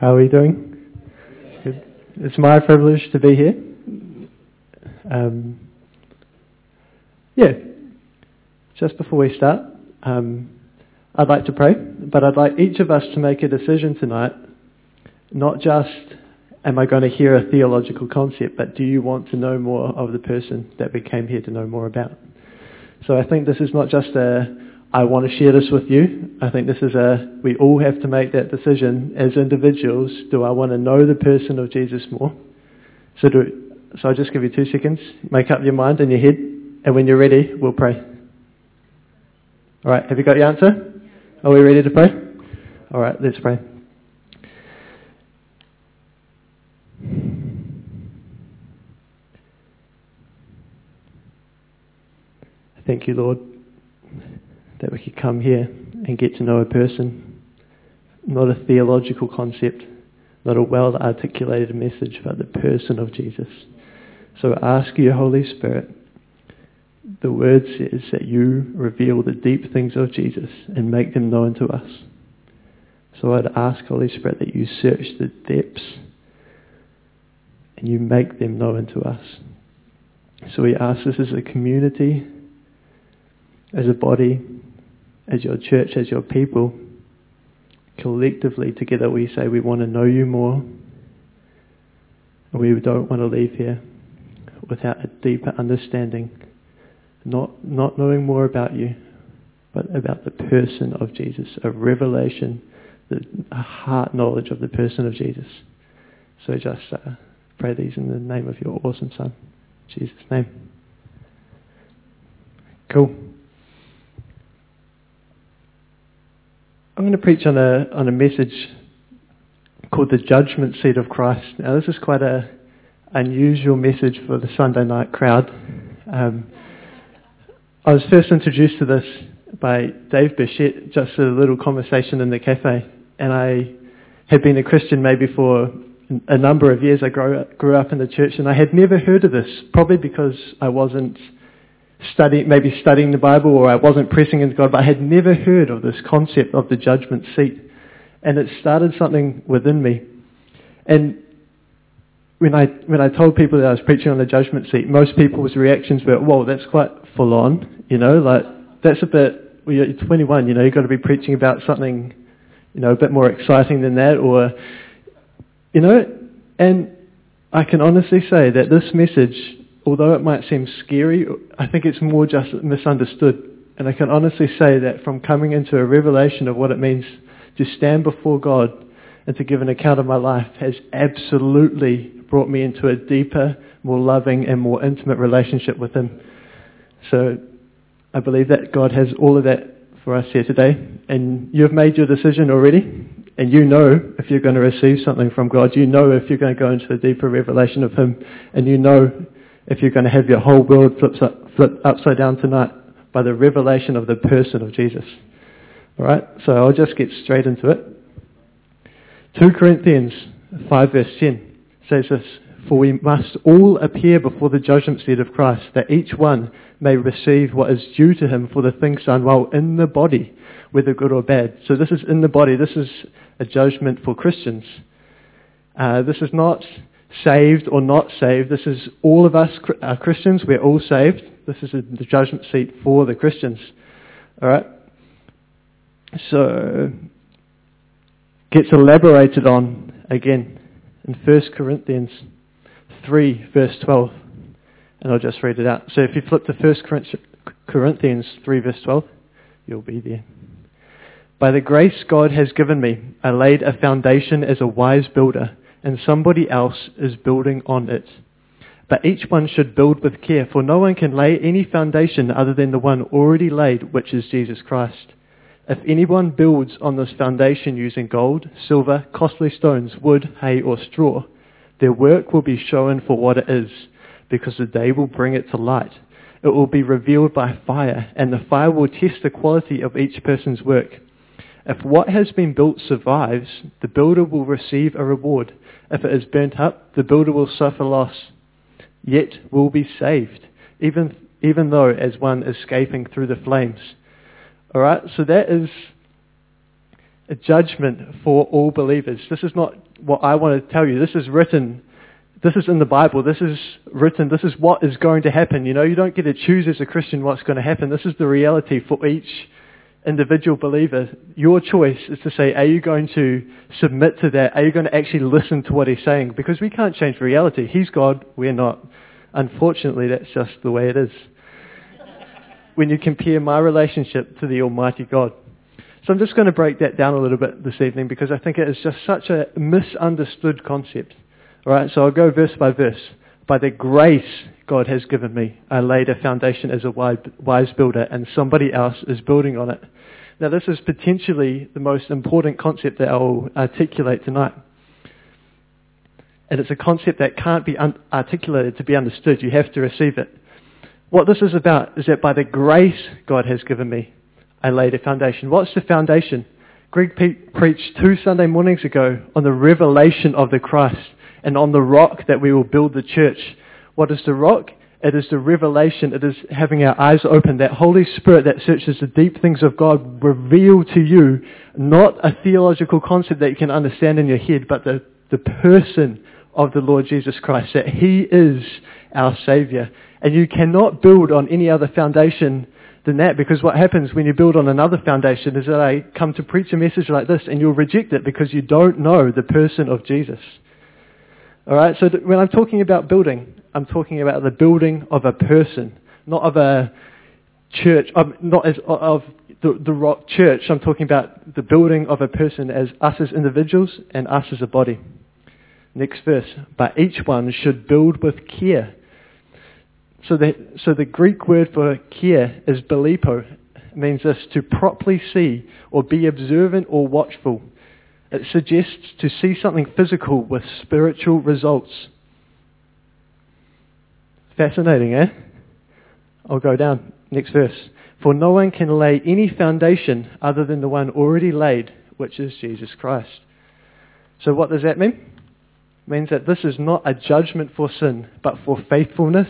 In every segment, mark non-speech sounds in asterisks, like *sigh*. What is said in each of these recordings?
How are we doing? Good. It's my privilege to be here. Um, yeah, just before we start, um, I'd like to pray, but I'd like each of us to make a decision tonight, not just am I going to hear a theological concept, but do you want to know more of the person that we came here to know more about? So I think this is not just a I want to share this with you. I think this is a, we all have to make that decision as individuals. Do I want to know the person of Jesus more? So, do, so I'll just give you two seconds. Make up your mind in your head, and when you're ready, we'll pray. All right, have you got your answer? Are we ready to pray? All right, let's pray. Thank you, Lord that we could come here and get to know a person, not a theological concept, not a well articulated message, but the person of Jesus. So ask you, Holy Spirit, the word says that you reveal the deep things of Jesus and make them known to us. So I'd ask, Holy Spirit, that you search the depths and you make them known to us. So we ask this as a community, as a body, as your church, as your people, collectively together we say we want to know you more. We don't want to leave here without a deeper understanding, not, not knowing more about you, but about the person of Jesus, a revelation, a heart knowledge of the person of Jesus. So just uh, pray these in the name of your awesome Son, Jesus' name. Cool. I'm going to preach on a, on a message called the judgment seat of Christ. Now this is quite a unusual message for the Sunday night crowd. Um, I was first introduced to this by Dave Bichette, just a little conversation in the cafe. And I had been a Christian maybe for a number of years. I grew up, grew up in the church and I had never heard of this, probably because I wasn't study, maybe studying the Bible or I wasn't pressing into God, but I had never heard of this concept of the judgment seat. And it started something within me. And when I, when I told people that I was preaching on the judgment seat, most people's reactions were, whoa, that's quite full on, you know, like, that's a bit, well, you're 21, you know, you've got to be preaching about something, you know, a bit more exciting than that, or, you know, and I can honestly say that this message although it might seem scary, I think it's more just misunderstood. And I can honestly say that from coming into a revelation of what it means to stand before God and to give an account of my life has absolutely brought me into a deeper, more loving and more intimate relationship with Him. So I believe that God has all of that for us here today. And you've made your decision already. And you know if you're going to receive something from God. You know if you're going to go into a deeper revelation of Him. And you know if you're going to have your whole world flipped up, flip upside down tonight by the revelation of the person of Jesus. All right, so I'll just get straight into it. 2 Corinthians 5 verse 10 says this, For we must all appear before the judgment seat of Christ, that each one may receive what is due to him for the things done while in the body, whether good or bad. So this is in the body. This is a judgment for Christians. Uh, this is not saved or not saved. This is all of us uh, Christians. We're all saved. This is the judgment seat for the Christians. All right. So gets elaborated on again in 1 Corinthians 3 verse 12. And I'll just read it out. So if you flip to 1 Corinthians 3 verse 12, you'll be there. By the grace God has given me, I laid a foundation as a wise builder and somebody else is building on it. But each one should build with care, for no one can lay any foundation other than the one already laid, which is Jesus Christ. If anyone builds on this foundation using gold, silver, costly stones, wood, hay, or straw, their work will be shown for what it is, because the day will bring it to light. It will be revealed by fire, and the fire will test the quality of each person's work. If what has been built survives, the builder will receive a reward. If it is burnt up, the builder will suffer loss, yet will be saved, even, even though as one escaping through the flames. Alright, so that is a judgment for all believers. This is not what I want to tell you. This is written. This is in the Bible. This is written. This is what is going to happen. You know, you don't get to choose as a Christian what's going to happen. This is the reality for each individual believer. Your choice is to say, are you going to submit to that? Are you going to actually listen to what he's saying? Because we can't change reality. He's God. We're not. Unfortunately, that's just the way it is. when you compare my relationship to the Almighty God. So I'm just going to break that down a little bit this evening because I think it is just such a misunderstood concept. All right, so I'll go verse by verse. By the grace God has given me, I laid a foundation as a wise builder and somebody else is building on it. Now this is potentially the most important concept that I'll articulate tonight. And it's a concept that can't be un- articulated to be understood. You have to receive it. What this is about is that by the grace God has given me, I laid a foundation. What's the foundation? Greg Pe- preached two Sunday mornings ago on the revelation of the Christ and on the rock that we will build the church. What is the rock? It is the revelation. It is having our eyes open. That Holy Spirit that searches the deep things of God reveal to you not a theological concept that you can understand in your head, but the, the person of the Lord Jesus Christ. That He is our Savior. And you cannot build on any other foundation than that because what happens when you build on another foundation is that I come to preach a message like this and you'll reject it because you don't know the person of Jesus. Alright, so when I'm talking about building, I'm talking about the building of a person, not of a church, not as of the, the rock church. I'm talking about the building of a person as us as individuals and us as a body. Next verse. But each one should build with care so the, so the Greek word for care is belipo. It means this, to properly see or be observant or watchful. It suggests to see something physical with spiritual results. Fascinating, eh? I'll go down. Next verse. For no one can lay any foundation other than the one already laid, which is Jesus Christ. So what does that mean? It means that this is not a judgment for sin, but for faithfulness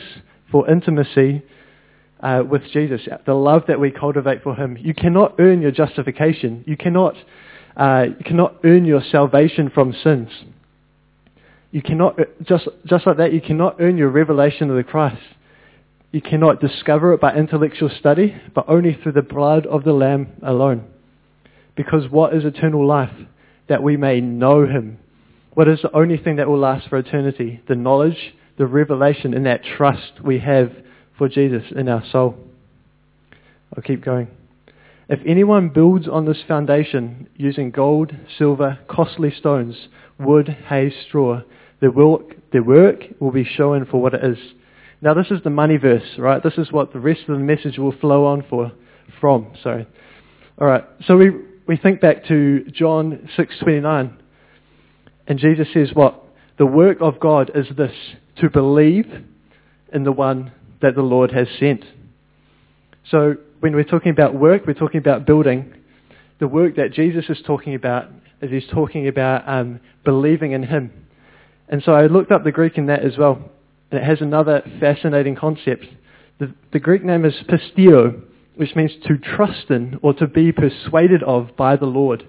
for intimacy uh, with Jesus, the love that we cultivate for him. You cannot earn your justification. You cannot, uh, you cannot earn your salvation from sins. You cannot, uh, just, just like that, you cannot earn your revelation of the Christ. You cannot discover it by intellectual study, but only through the blood of the Lamb alone. Because what is eternal life? That we may know him. What is the only thing that will last for eternity? The knowledge the revelation and that trust we have for Jesus in our soul. I'll keep going. If anyone builds on this foundation using gold, silver, costly stones, wood, hay, straw, their work, their work will be shown for what it is. Now this is the money verse, right? This is what the rest of the message will flow on for, from, sorry. Alright, so we, we think back to John 6.29 and Jesus says what? The work of God is this, to believe in the one that the Lord has sent. So when we're talking about work, we're talking about building. The work that Jesus is talking about is he's talking about um, believing in him. And so I looked up the Greek in that as well. And it has another fascinating concept. The, the Greek name is pisteo, which means to trust in or to be persuaded of by the Lord.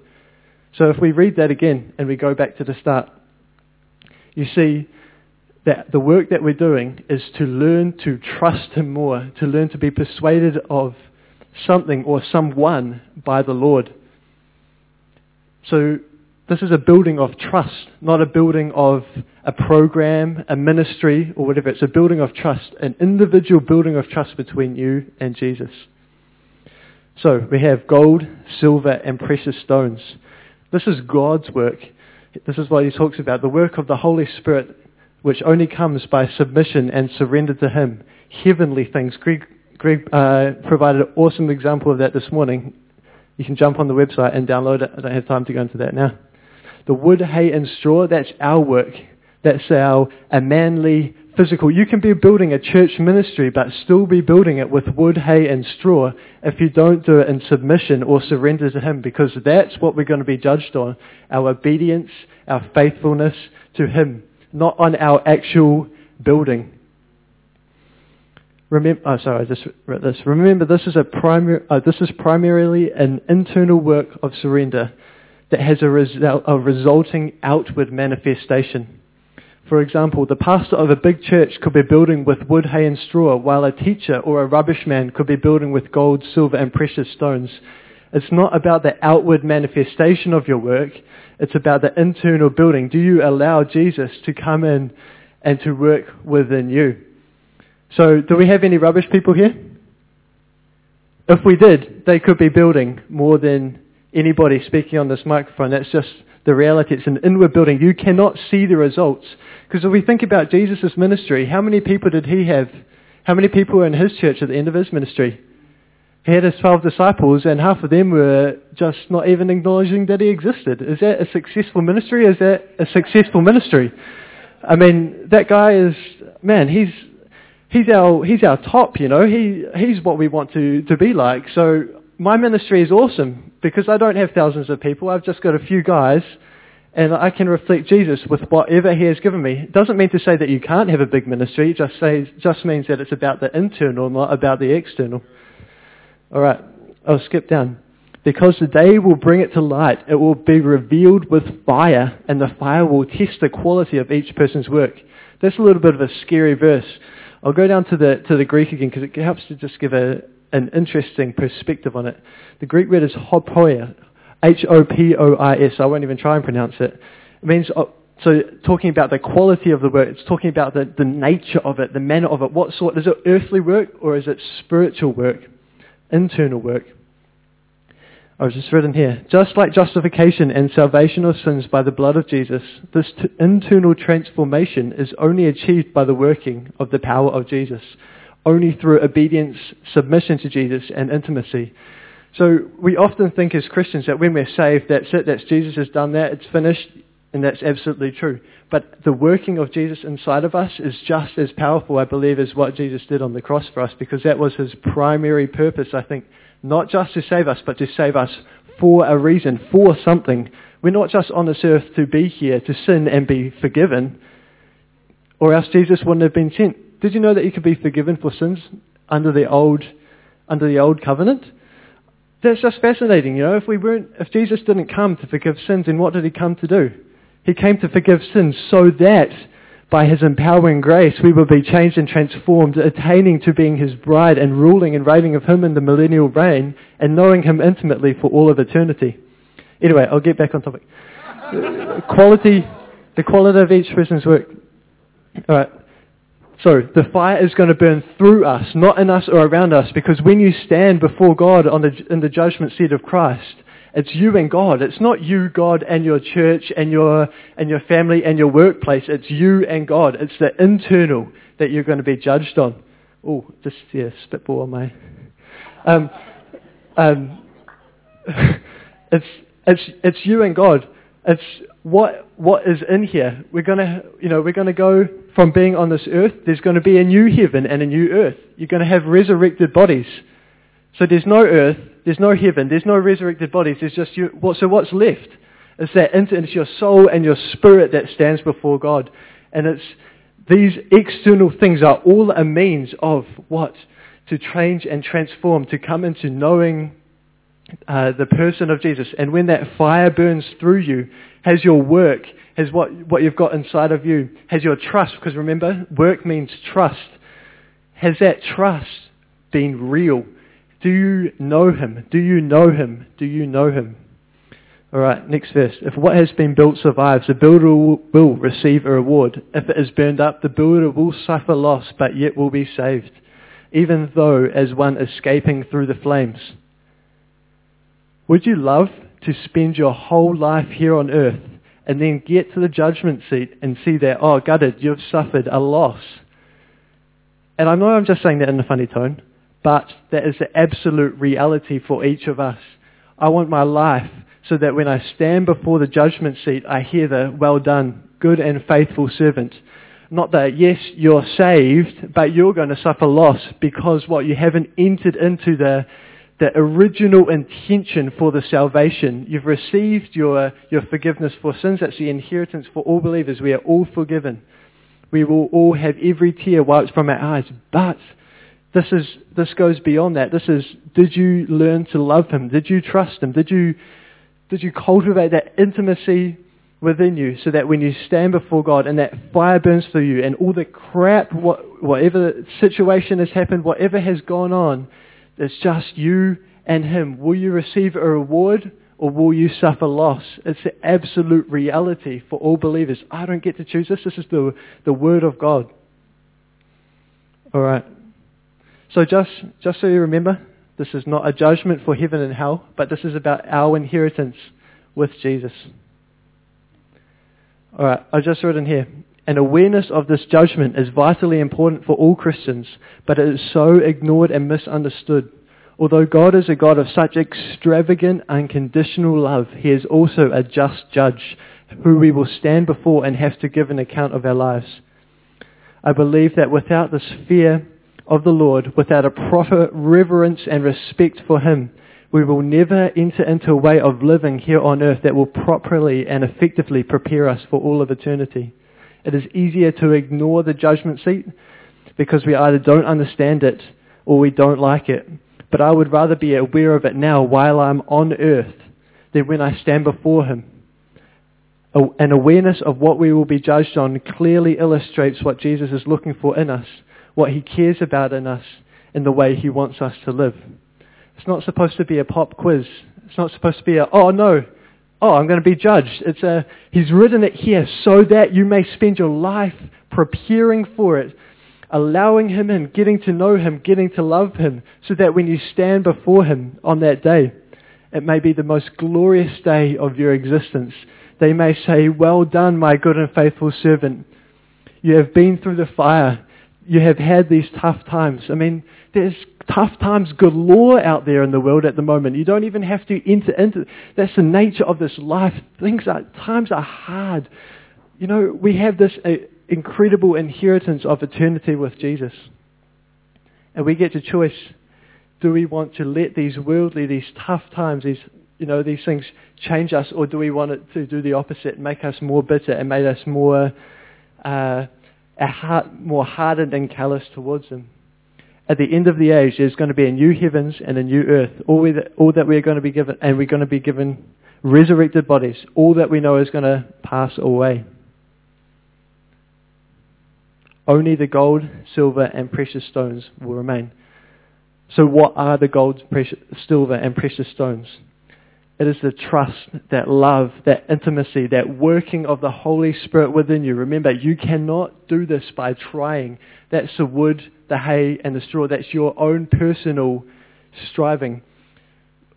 So if we read that again and we go back to the start, you see that the work that we're doing is to learn to trust Him more, to learn to be persuaded of something or someone by the Lord. So this is a building of trust, not a building of a program, a ministry, or whatever. It's a building of trust, an individual building of trust between you and Jesus. So we have gold, silver, and precious stones. This is God's work. This is what he talks about, the work of the Holy Spirit which only comes by submission and surrender to Him. Heavenly things. Greg, Greg uh, provided an awesome example of that this morning. You can jump on the website and download it. I don't have time to go into that now. The wood, hay, and straw, that's our work. That's our a manly physical. You can be building a church ministry, but still be building it with wood, hay, and straw if you don't do it in submission or surrender to Him, because that's what we're going to be judged on. Our obedience, our faithfulness to Him not on our actual building. Remember, oh, sorry, I just read this. Remember, this is a primary, uh, this is primarily an internal work of surrender. That has a, a resulting outward manifestation. For example, the pastor of a big church could be building with wood, hay and straw, while a teacher or a rubbish man could be building with gold, silver and precious stones. It's not about the outward manifestation of your work. It's about the internal building. Do you allow Jesus to come in and to work within you? So do we have any rubbish people here? If we did, they could be building more than anybody speaking on this microphone. That's just the reality. It's an inward building. You cannot see the results. Because if we think about Jesus' ministry, how many people did he have? How many people were in his church at the end of his ministry? He had his 12 disciples and half of them were just not even acknowledging that he existed. Is that a successful ministry? Is that a successful ministry? I mean, that guy is, man, he's, he's our, he's our top, you know. He, he's what we want to, to be like. So my ministry is awesome because I don't have thousands of people. I've just got a few guys and I can reflect Jesus with whatever he has given me. It doesn't mean to say that you can't have a big ministry. It just, says, just means that it's about the internal, not about the external. All right, I'll skip down. Because the day will bring it to light. It will be revealed with fire, and the fire will test the quality of each person's work. That's a little bit of a scary verse. I'll go down to the, to the Greek again because it helps to just give a, an interesting perspective on it. The Greek word is hopoia, H-O-P-O-I-S. I won't even try and pronounce it. It means, uh, so talking about the quality of the work, it's talking about the, the nature of it, the manner of it. What sort, is it earthly work or is it spiritual work? internal work. I was just written here. Just like justification and salvation of sins by the blood of Jesus, this t- internal transformation is only achieved by the working of the power of Jesus, only through obedience, submission to Jesus, and intimacy. So we often think as Christians that when we're saved, that's it, that's Jesus has done that, it's finished, and that's absolutely true. But the working of Jesus inside of us is just as powerful, I believe, as what Jesus did on the cross for us, because that was his primary purpose, I think, not just to save us, but to save us for a reason, for something. We're not just on this earth to be here, to sin and be forgiven, or else Jesus wouldn't have been sent. Did you know that you could be forgiven for sins under the old, under the old covenant? That's just fascinating, you know. If we weren't, if Jesus didn't come to forgive sins, then what did he come to do? He came to forgive sins so that by his empowering grace we would be changed and transformed, attaining to being his bride and ruling and reigning of him in the millennial reign and knowing him intimately for all of eternity. Anyway, I'll get back on topic. *laughs* quality, the quality of each person's work. Alright. So the fire is going to burn through us, not in us or around us, because when you stand before God on the, in the judgment seat of Christ, it's you and God. It's not you, God, and your church and your, and your family and your workplace. It's you and God. It's the internal that you're going to be judged on. Oh, just, yeah, spitball on my... Um, um, *laughs* it's, it's, it's you and God. It's what, what is in here. We're going to, you know, we're going to go from being on this earth. There's going to be a new heaven and a new earth. You're going to have resurrected bodies. So there's no earth, there's no heaven, there's no resurrected bodies, there's just you. So what's left? It's that it's your soul and your spirit that stands before God. And it's these external things are all a means of what? To change and transform, to come into knowing uh, the person of Jesus. And when that fire burns through you, has your work, has what, what you've got inside of you, has your trust, because remember, work means trust. Has that trust been real? Do you know him? Do you know him? Do you know him? All right, next verse. If what has been built survives, the builder will receive a reward. If it is burned up, the builder will suffer loss, but yet will be saved, even though as one escaping through the flames. Would you love to spend your whole life here on earth and then get to the judgment seat and see that, oh, gutted, you've suffered a loss? And I know I'm just saying that in a funny tone, but that is the absolute reality for each of us. I want my life so that when I stand before the judgment seat, I hear the well done, good and faithful servant. Not that, yes, you're saved, but you're going to suffer loss because what? You haven't entered into the, the original intention for the salvation. You've received your, your forgiveness for sins. That's the inheritance for all believers. We are all forgiven. We will all have every tear wiped from our eyes. But this is this goes beyond that. This is did you learn to love him? Did you trust him? Did you Did you cultivate that intimacy within you so that when you stand before God and that fire burns through you and all the crap, what, whatever situation has happened, whatever has gone on, it's just you and Him. Will you receive a reward or will you suffer loss? It's the absolute reality for all believers. I don't get to choose this. This is the, the Word of God. All right. So just, just so you remember, this is not a judgment for heaven and hell, but this is about our inheritance with Jesus. All right, I just wrote in here. An awareness of this judgment is vitally important for all Christians, but it is so ignored and misunderstood. Although God is a God of such extravagant, unconditional love, he is also a just judge who we will stand before and have to give an account of our lives. I believe that without this fear of the Lord, without a proper reverence and respect for him, we will never enter into a way of living here on earth that will properly and effectively prepare us for all of eternity. It is easier to ignore the judgment seat because we either don't understand it or we don't like it. But I would rather be aware of it now while I'm on earth than when I stand before him. An awareness of what we will be judged on clearly illustrates what Jesus is looking for in us, what he cares about in us, and the way he wants us to live. It's not supposed to be a pop quiz. It's not supposed to be a, oh no, oh, I'm going to be judged. It's a, he's written it here so that you may spend your life preparing for it, allowing him in, getting to know him, getting to love him, so that when you stand before him on that day, it may be the most glorious day of your existence. They may say, well done, my good and faithful servant. You have been through the fire. You have had these tough times. I mean, there's tough times galore out there in the world at the moment. You don't even have to enter into that's the nature of this life. Things are times are hard. You know, we have this uh, incredible inheritance of eternity with Jesus. And we get to choice do we want to let these worldly, these tough times, these you know, these things change us, or do we want it to do the opposite, make us more bitter and make us more, uh, heart, more hardened and callous towards them? At the end of the age, there's going to be a new heavens and a new earth. All, we, all that we're going to be given, and we're going to be given resurrected bodies. All that we know is going to pass away. Only the gold, silver, and precious stones will remain. So what are the gold, precious, silver, and precious stones? It is the trust, that love, that intimacy, that working of the Holy Spirit within you. Remember, you cannot do this by trying. That's the wood, the hay, and the straw. That's your own personal striving.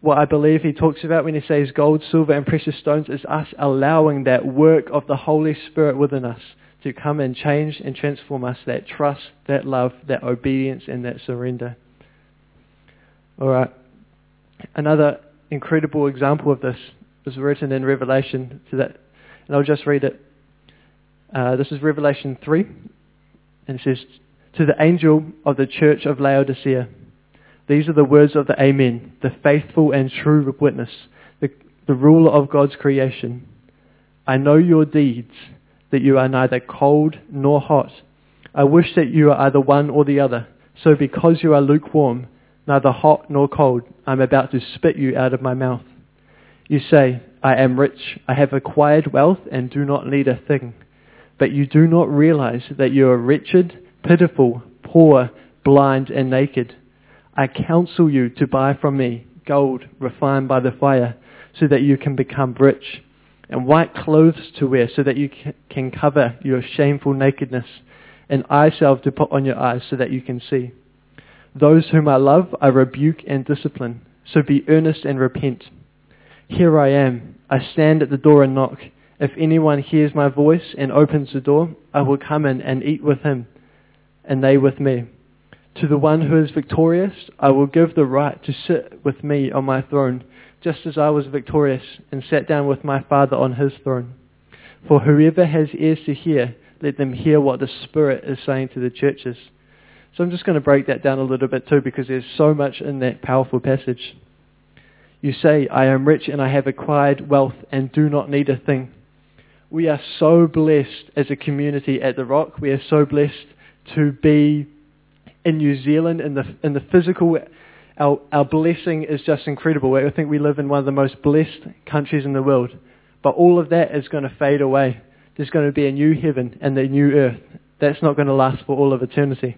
What I believe he talks about when he says gold, silver, and precious stones is us allowing that work of the Holy Spirit within us to come and change and transform us, that trust, that love, that obedience, and that surrender. All right. Another incredible example of this is written in Revelation to that, and I'll just read it. Uh, this is Revelation 3, and it says, To the angel of the church of Laodicea, these are the words of the Amen, the faithful and true witness, the, the ruler of God's creation. I know your deeds, that you are neither cold nor hot. I wish that you are either one or the other. So because you are lukewarm, neither hot nor cold. I'm about to spit you out of my mouth. You say, I am rich, I have acquired wealth and do not need a thing. But you do not realize that you are wretched, pitiful, poor, blind, and naked. I counsel you to buy from me gold refined by the fire, so that you can become rich, and white clothes to wear, so that you can cover your shameful nakedness, and eye salve to put on your eyes, so that you can see. Those whom I love, I rebuke and discipline. So be earnest and repent. Here I am. I stand at the door and knock. If anyone hears my voice and opens the door, I will come in and eat with him, and they with me. To the one who is victorious, I will give the right to sit with me on my throne, just as I was victorious and sat down with my Father on his throne. For whoever has ears to hear, let them hear what the Spirit is saying to the churches. So I'm just going to break that down a little bit too because there's so much in that powerful passage. You say, I am rich and I have acquired wealth and do not need a thing. We are so blessed as a community at The Rock. We are so blessed to be in New Zealand in the, in the physical our, our blessing is just incredible. I think we live in one of the most blessed countries in the world. But all of that is going to fade away. There's going to be a new heaven and a new earth. That's not going to last for all of eternity.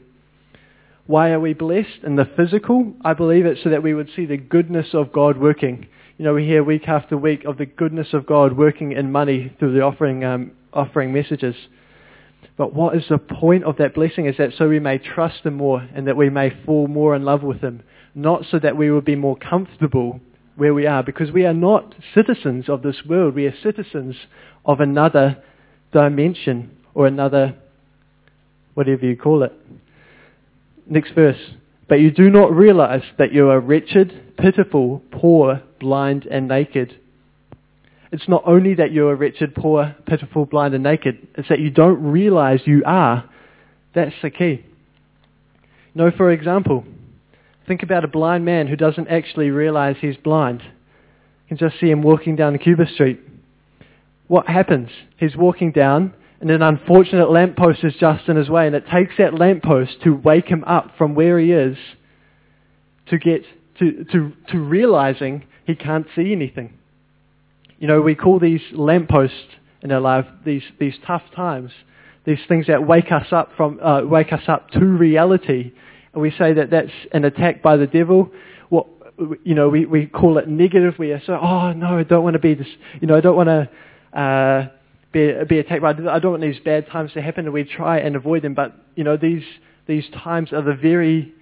Why are we blessed? In the physical, I believe it's so that we would see the goodness of God working. You know, we hear week after week of the goodness of God working in money through the offering, um, offering messages. But what is the point of that blessing is that so we may trust Him more and that we may fall more in love with Him. Not so that we will be more comfortable where we are because we are not citizens of this world. We are citizens of another dimension or another, whatever you call it. Next verse. But you do not realize that you are wretched, pitiful, poor, blind, and naked. It's not only that you are wretched, poor, pitiful, blind, and naked. It's that you don't realize you are. That's the key. Know, for example, think about a blind man who doesn't actually realize he's blind. You can just see him walking down the Cuba Street. What happens? He's walking down and an unfortunate lamppost is just in his way, and it takes that lamppost to wake him up from where he is to get to, to, to realizing he can't see anything. You know, we call these lampposts in our life these, these tough times, these things that wake us up from uh, wake us up to reality, and we say that that's an attack by the devil. What you know, we, we call it negative. We so, oh no, I don't want to be this. You know, I don't want to. Uh, be, be attacked by. I don't want these bad times to happen, and we try and avoid them. But you know, these these times are the very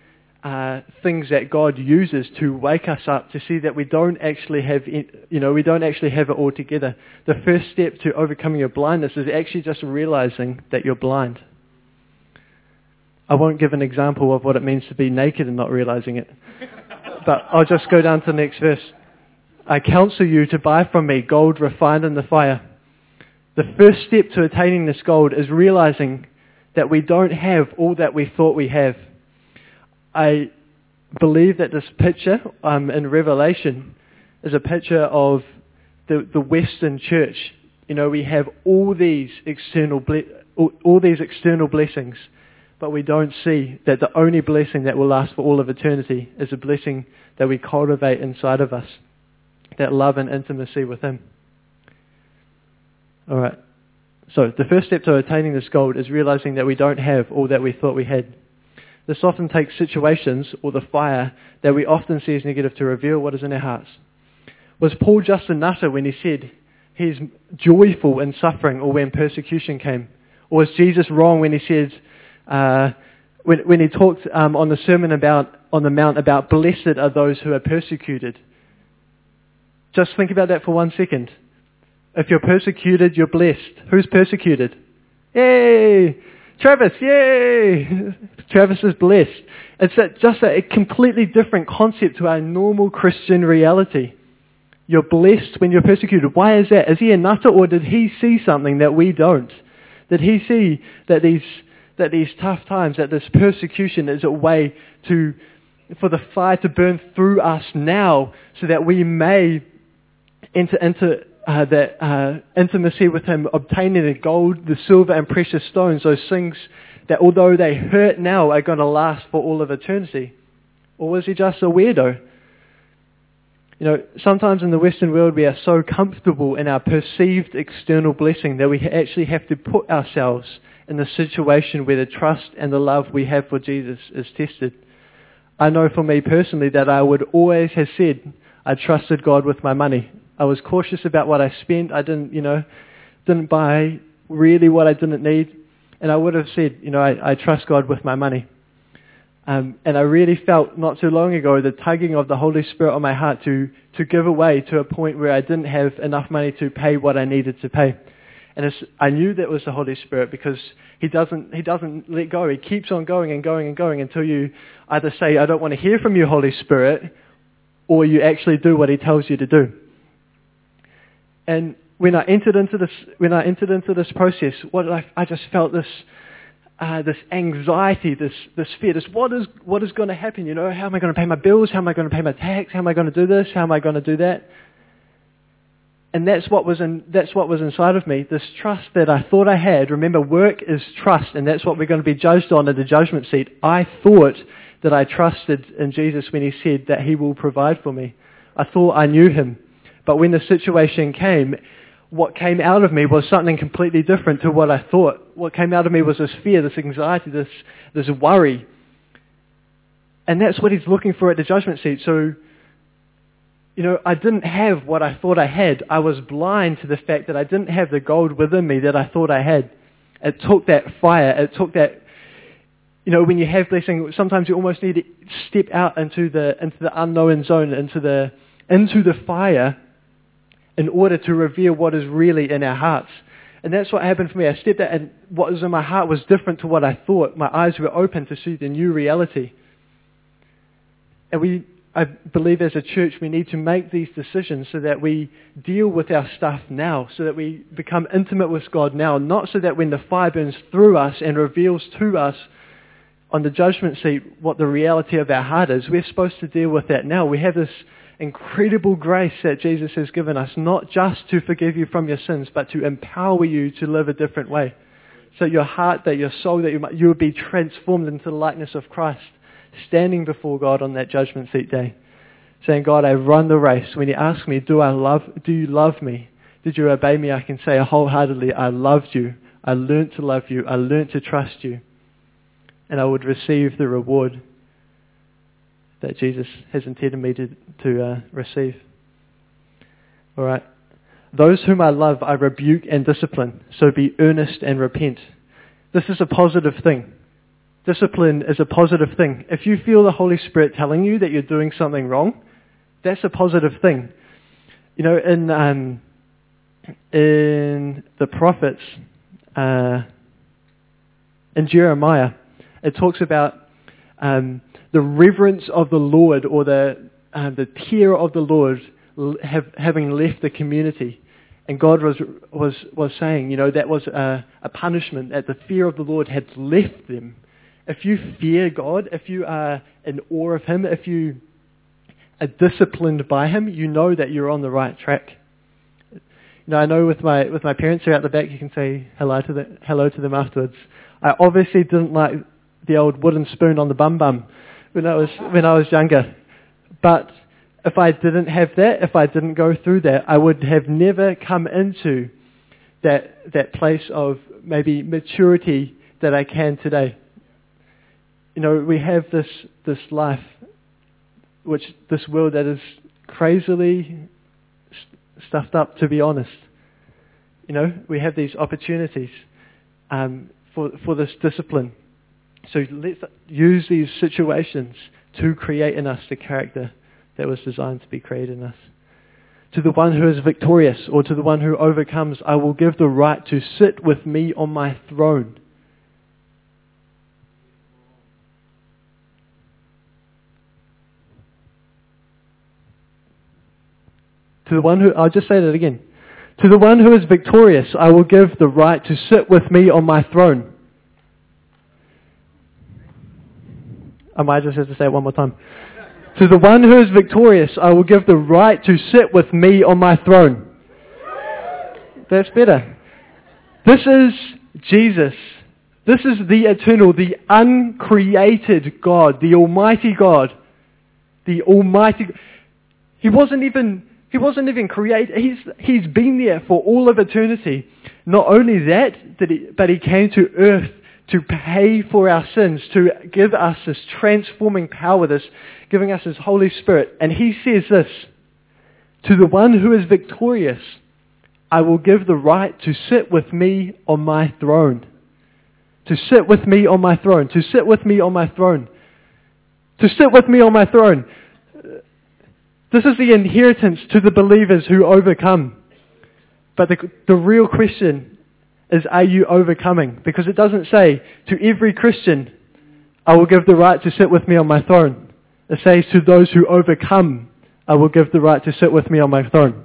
uh, things that God uses to wake us up to see that we don't actually have, you know, we don't actually have it all together. The first step to overcoming your blindness is actually just realizing that you're blind. I won't give an example of what it means to be naked and not realizing it. but I'll just go down to the next verse. I counsel you to buy from me gold refined in the fire the first step to attaining this gold is realizing that we don't have all that we thought we have. I believe that this picture um, in Revelation is a picture of the, the Western church. You know, we have all these external ble- all, all these external blessings, but we don't see that the only blessing that will last for all of eternity is a blessing that we cultivate inside of us, that love and intimacy with Him. All right. So the first step to attaining this gold is realizing that we don't have all that we thought we had. This often takes situations or the fire that we often see as negative to reveal what is in our hearts. Was Paul just a nutter when he said he's joyful in suffering or when persecution came? Or was Jesus wrong when he said, uh, when, when he talked um, on the sermon about, on the mount about blessed are those who are persecuted? Just think about that for one second. If you're persecuted, you're blessed. Who's persecuted? Yay! Travis, yay! *laughs* Travis is blessed. It's a, just a, a completely different concept to our normal Christian reality. You're blessed when you're persecuted. Why is that? Is he a nutter or did he see something that we don't? Did he see that these, that these tough times, that this persecution is a way to, for the fire to burn through us now so that we may enter into uh, that uh, intimacy with him, obtaining the gold, the silver and precious stones, those things that although they hurt now are going to last for all of eternity? Or was he just a weirdo? You know, sometimes in the Western world we are so comfortable in our perceived external blessing that we actually have to put ourselves in the situation where the trust and the love we have for Jesus is tested. I know for me personally that I would always have said I trusted God with my money. I was cautious about what I spent. I didn't, you know, didn't buy really what I didn't need. And I would have said, you know, I, I trust God with my money. Um, and I really felt not too long ago the tugging of the Holy Spirit on my heart to, to give away to a point where I didn't have enough money to pay what I needed to pay. And I knew that was the Holy Spirit because he doesn't, he doesn't let go. He keeps on going and going and going until you either say, I don't want to hear from you, Holy Spirit, or you actually do what he tells you to do. And when I entered into this, when I entered into this process, what I, I just felt this, uh, this anxiety, this, this fear, this what is, what is going to happen? You know, how am I going to pay my bills? How am I going to pay my tax? How am I going to do this? How am I going to do that? And that's what was in, that's what was inside of me. This trust that I thought I had. Remember, work is trust, and that's what we're going to be judged on at the judgment seat. I thought that I trusted in Jesus when he said that he will provide for me. I thought I knew him. But when the situation came, what came out of me was something completely different to what I thought. What came out of me was this fear, this anxiety, this, this worry. And that's what he's looking for at the judgment seat. So, you know, I didn't have what I thought I had. I was blind to the fact that I didn't have the gold within me that I thought I had. It took that fire. It took that, you know, when you have blessing, sometimes you almost need to step out into the, into the unknown zone, into the, into the fire in order to reveal what is really in our hearts. And that's what happened for me. I stepped out and what was in my heart was different to what I thought. My eyes were open to see the new reality. And we, I believe as a church, we need to make these decisions so that we deal with our stuff now, so that we become intimate with God now, not so that when the fire burns through us and reveals to us on the judgment seat what the reality of our heart is. We're supposed to deal with that now. We have this incredible grace that Jesus has given us, not just to forgive you from your sins, but to empower you to live a different way. So your heart, that your soul, that you, might, you would be transformed into the likeness of Christ, standing before God on that judgment seat day, saying, God, I've run the race. When you ask me, do I love, do you love me? Did you obey me? I can say wholeheartedly, I loved you. I learned to love you. I learned to trust you. And I would receive the reward that Jesus has intended me to, to uh, receive. All right. Those whom I love, I rebuke and discipline. So be earnest and repent. This is a positive thing. Discipline is a positive thing. If you feel the Holy Spirit telling you that you're doing something wrong, that's a positive thing. You know, in um, in the prophets, uh, in Jeremiah, it talks about um, the reverence of the Lord or the, uh, the tear of the Lord have, having left the community. And God was, was, was saying, you know, that was a, a punishment, that the fear of the Lord had left them. If you fear God, if you are in awe of Him, if you are disciplined by Him, you know that you're on the right track. You know, I know with my, with my parents who are at the back, you can say hello to, the, hello to them afterwards. I obviously didn't like the old wooden spoon on the bum bum when I was when I was younger. But if I didn't have that, if I didn't go through that, I would have never come into that that place of maybe maturity that I can today. You know, we have this this life, which this world that is crazily stuffed up. To be honest, you know, we have these opportunities um, for for this discipline so let's use these situations to create in us the character that was designed to be created in us. To the one who is victorious or to the one who overcomes, I will give the right to sit with me on my throne. To the one who, I'll just say that again. To the one who is victorious, I will give the right to sit with me on my throne. I might just have to say it one more time. To the one who is victorious, I will give the right to sit with me on my throne. That's better. This is Jesus. This is the eternal, the uncreated God, the Almighty God. The Almighty. He wasn't even, he wasn't even created. He's, he's been there for all of eternity. Not only that, that he, but he came to earth to pay for our sins, to give us this transforming power, this giving us his Holy Spirit. And he says this, to the one who is victorious, I will give the right to sit with me on my throne. To sit with me on my throne. To sit with me on my throne. To sit with me on my throne. This is the inheritance to the believers who overcome. But the, the real question is are you overcoming? Because it doesn't say to every Christian, I will give the right to sit with me on my throne. It says to those who overcome, I will give the right to sit with me on my throne.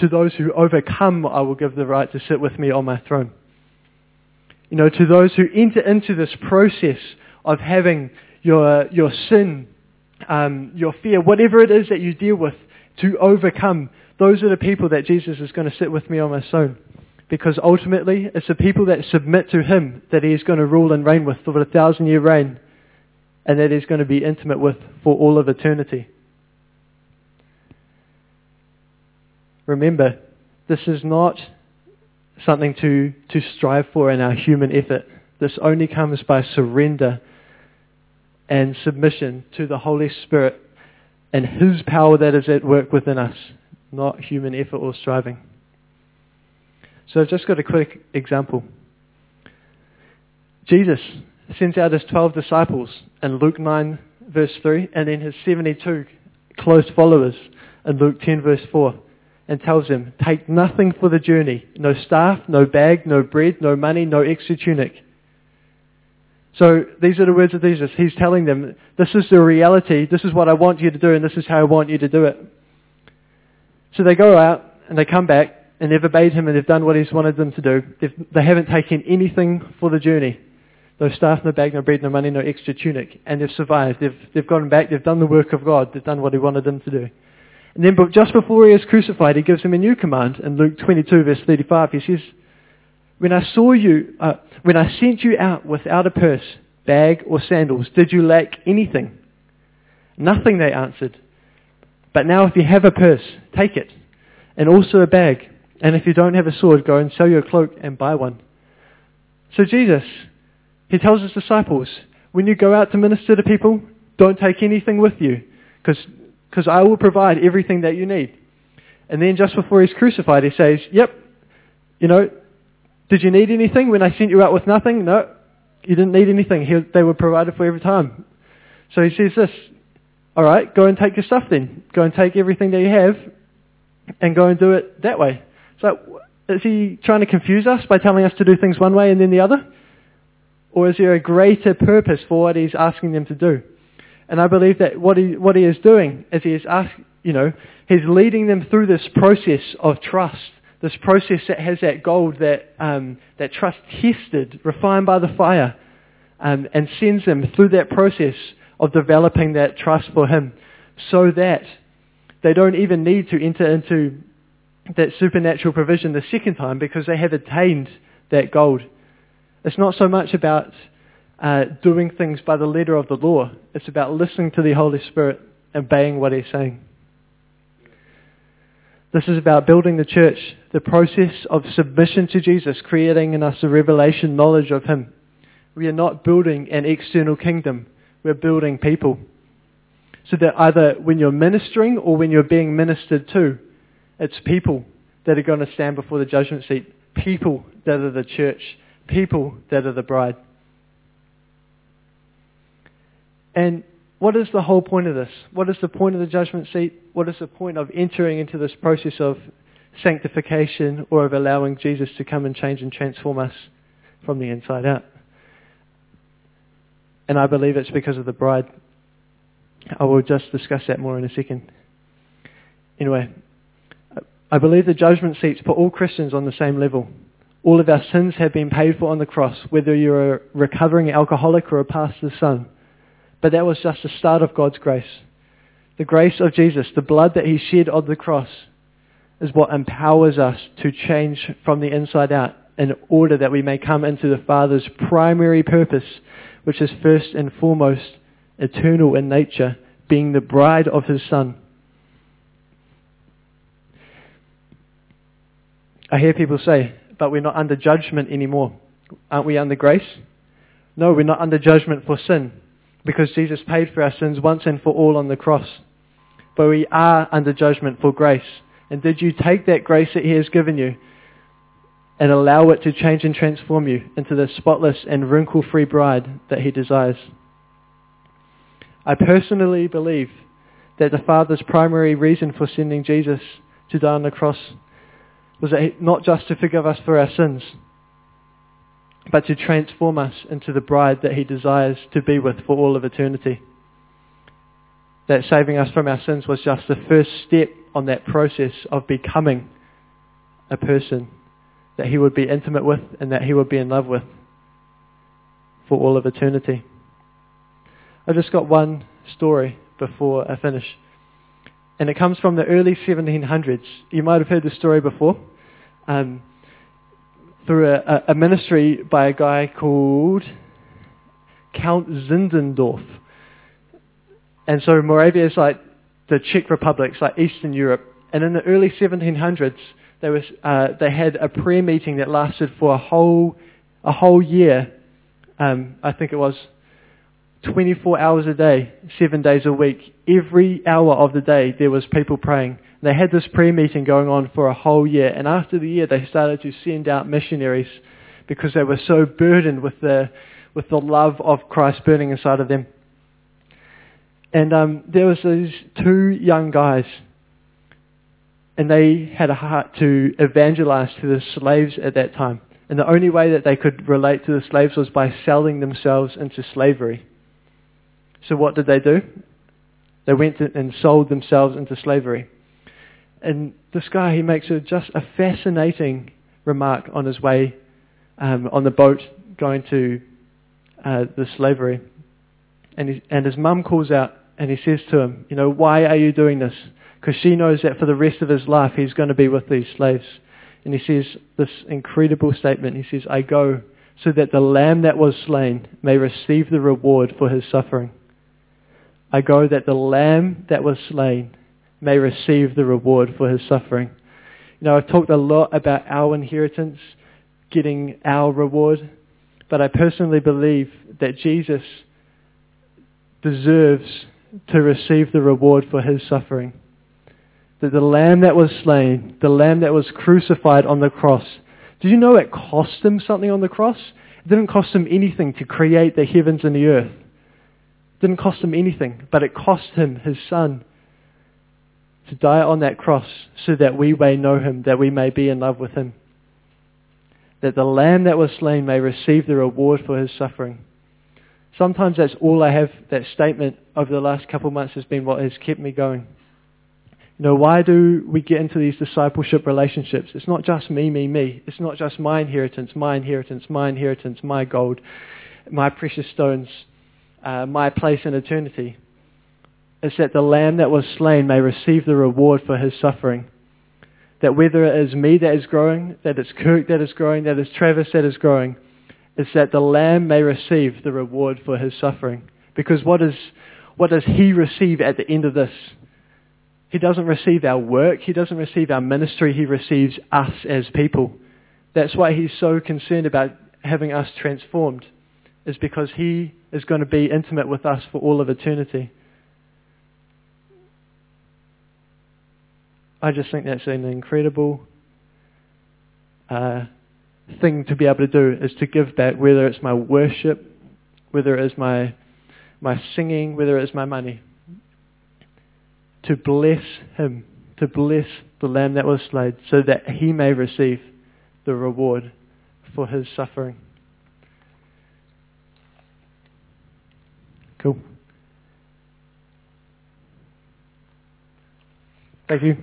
To those who overcome, I will give the right to sit with me on my throne. You know, to those who enter into this process of having your, your sin, um, your fear, whatever it is that you deal with, to overcome, those are the people that Jesus is going to sit with me on my throne. because ultimately it's the people that submit to him that he is going to rule and reign with for a thousand year reign and that he's going to be intimate with for all of eternity. Remember, this is not something to, to strive for in our human effort. This only comes by surrender and submission to the Holy Spirit and His power that is at work within us, not human effort or striving. So I've just got a quick example. Jesus sends out his 12 disciples in Luke 9 verse 3 and then his 72 close followers in Luke 10 verse 4 and tells them, take nothing for the journey, no staff, no bag, no bread, no money, no extra tunic. So these are the words of Jesus. He's telling them, this is the reality, this is what I want you to do, and this is how I want you to do it. So they go out, and they come back, and they've obeyed him, and they've done what he's wanted them to do. They've, they haven't taken anything for the journey. No staff, no bag, no bread, no money, no extra tunic. And they've survived. They've, they've gone back, they've done the work of God, they've done what he wanted them to do. And then just before he is crucified, he gives them a new command. In Luke 22, verse 35, he says, When I saw you, uh, when I sent you out without a purse, bag, or sandals, did you lack anything? Nothing, they answered. But now if you have a purse, take it, and also a bag. And if you don't have a sword, go and sell your cloak and buy one. So Jesus, he tells his disciples, when you go out to minister to people, don't take anything with you, because I will provide everything that you need. And then just before he's crucified, he says, yep, you know, did you need anything when I sent you out with nothing? No, you didn't need anything. He, they were provided for every time. So he says this, all right, go and take your stuff then. Go and take everything that you have and go and do it that way. So is he trying to confuse us by telling us to do things one way and then the other? Or is there a greater purpose for what he's asking them to do? And I believe that what he, what he is doing is he is ask, you know, he's leading them through this process of trust, this process that has that gold, that, um, that trust tested, refined by the fire, um, and sends them through that process of developing that trust for him so that they don't even need to enter into that supernatural provision the second time because they have attained that gold. It's not so much about uh, doing things by the letter of the law. It's about listening to the Holy Spirit, obeying what he's saying. This is about building the church, the process of submission to Jesus, creating in us a revelation knowledge of him. We are not building an external kingdom. We're building people. So that either when you're ministering or when you're being ministered to, it's people that are going to stand before the judgment seat. People that are the church. People that are the bride. And what is the whole point of this? What is the point of the judgment seat? What is the point of entering into this process of sanctification or of allowing Jesus to come and change and transform us from the inside out? And I believe it's because of the bride. I will just discuss that more in a second. Anyway, I believe the judgment seats put all Christians on the same level. All of our sins have been paid for on the cross, whether you're a recovering alcoholic or a pastor's son. But that was just the start of God's grace. The grace of Jesus, the blood that he shed on the cross, is what empowers us to change from the inside out in order that we may come into the Father's primary purpose, which is first and foremost eternal in nature, being the bride of his Son. I hear people say, but we're not under judgment anymore. Aren't we under grace? No, we're not under judgment for sin because Jesus paid for our sins once and for all on the cross. But we are under judgment for grace. And did you take that grace that he has given you and allow it to change and transform you into the spotless and wrinkle-free bride that he desires? I personally believe that the Father's primary reason for sending Jesus to die on the cross was not just to forgive us for our sins, but to transform us into the bride that he desires to be with for all of eternity. That saving us from our sins was just the first step on that process of becoming a person that he would be intimate with and that he would be in love with for all of eternity. I've just got one story before I finish. And it comes from the early 1700s. You might have heard the story before. Um, through a, a ministry by a guy called Count Zinzendorf. And so Moravia is like the Czech Republic, it's like Eastern Europe. And in the early 1700s, they, uh, they had a prayer meeting that lasted for a whole, a whole year. Um, I think it was 24 hours a day, seven days a week. Every hour of the day, there was people praying. They had this prayer meeting going on for a whole year. And after the year, they started to send out missionaries because they were so burdened with the, with the love of Christ burning inside of them. And um, there was these two young guys, and they had a heart to evangelize to the slaves at that time. And the only way that they could relate to the slaves was by selling themselves into slavery. So what did they do? They went and sold themselves into slavery. And this guy, he makes a, just a fascinating remark on his way um, on the boat going to uh, the slavery. And, he, and his mum calls out and he says to him, you know, why are you doing this? Because she knows that for the rest of his life he's going to be with these slaves. And he says this incredible statement. He says, I go so that the lamb that was slain may receive the reward for his suffering. I go that the lamb that was slain may receive the reward for his suffering. You know, I've talked a lot about our inheritance, getting our reward, but I personally believe that Jesus deserves to receive the reward for his suffering. That the lamb that was slain, the lamb that was crucified on the cross, did you know it cost him something on the cross? It didn't cost him anything to create the heavens and the earth. It didn't cost him anything, but it cost him his son to die on that cross so that we may know him, that we may be in love with him. That the lamb that was slain may receive the reward for his suffering. Sometimes that's all I have, that statement over the last couple of months has been what has kept me going. Know, why do we get into these discipleship relationships? It's not just me, me, me. It's not just my inheritance, my inheritance, my inheritance, my gold, my precious stones, uh, my place in eternity. It's that the lamb that was slain may receive the reward for his suffering. That whether it is me that is growing, that it's Kirk that is growing, that it's Travis that is growing, is that the Lamb may receive the reward for his suffering. Because what, is, what does he receive at the end of this? He doesn't receive our work. He doesn't receive our ministry. He receives us as people. That's why he's so concerned about having us transformed, is because he is going to be intimate with us for all of eternity. I just think that's an incredible uh, thing to be able to do is to give back, whether it's my worship, whether it is my, my singing, whether it is my money. To bless him, to bless the lamb that was slain, so that he may receive the reward for his suffering. Cool. Thank you.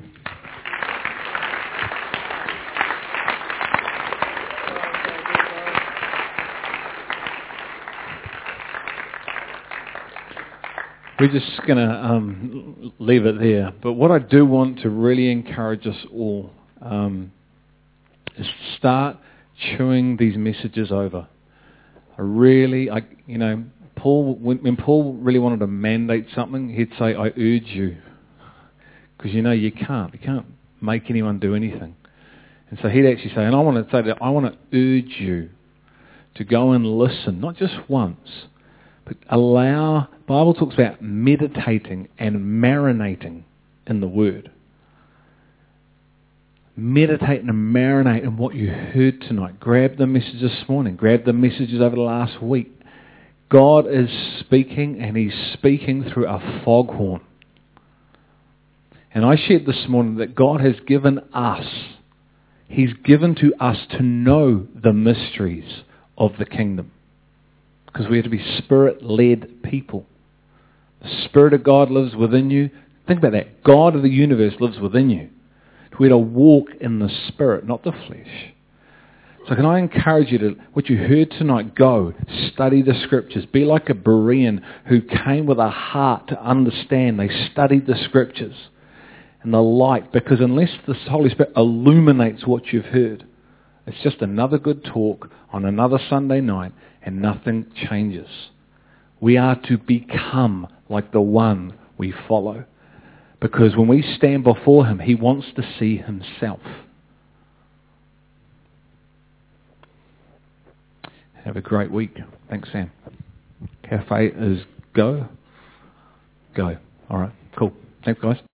We're just going to um, leave it there. But what I do want to really encourage us all um, is start chewing these messages over. I really, I, you know, Paul, when, when Paul really wanted to mandate something, he'd say, I urge you. Because you know you can't. You can't make anyone do anything. And so he'd actually say, and I want to say that I want to urge you to go and listen, not just once, but allow, Bible talks about meditating and marinating in the Word. Meditate and marinate in what you heard tonight. Grab the message this morning. Grab the messages over the last week. God is speaking and He's speaking through a foghorn. And I shared this morning that God has given us, He's given to us to know the mysteries of the kingdom. Because we have to be spirit-led people. The Spirit of God lives within you. Think about that. God of the universe lives within you. We're to walk in the Spirit, not the flesh. So can I encourage you to, what you heard tonight, go, study the Scriptures. Be like a Berean who came with a heart to understand. They studied the Scriptures and the light, because unless the Holy Spirit illuminates what you've heard, It's just another good talk on another Sunday night and nothing changes. We are to become like the one we follow. Because when we stand before him, he wants to see himself. Have a great week. Thanks, Sam. Cafe is go. Go. All right. Cool. Thanks, guys.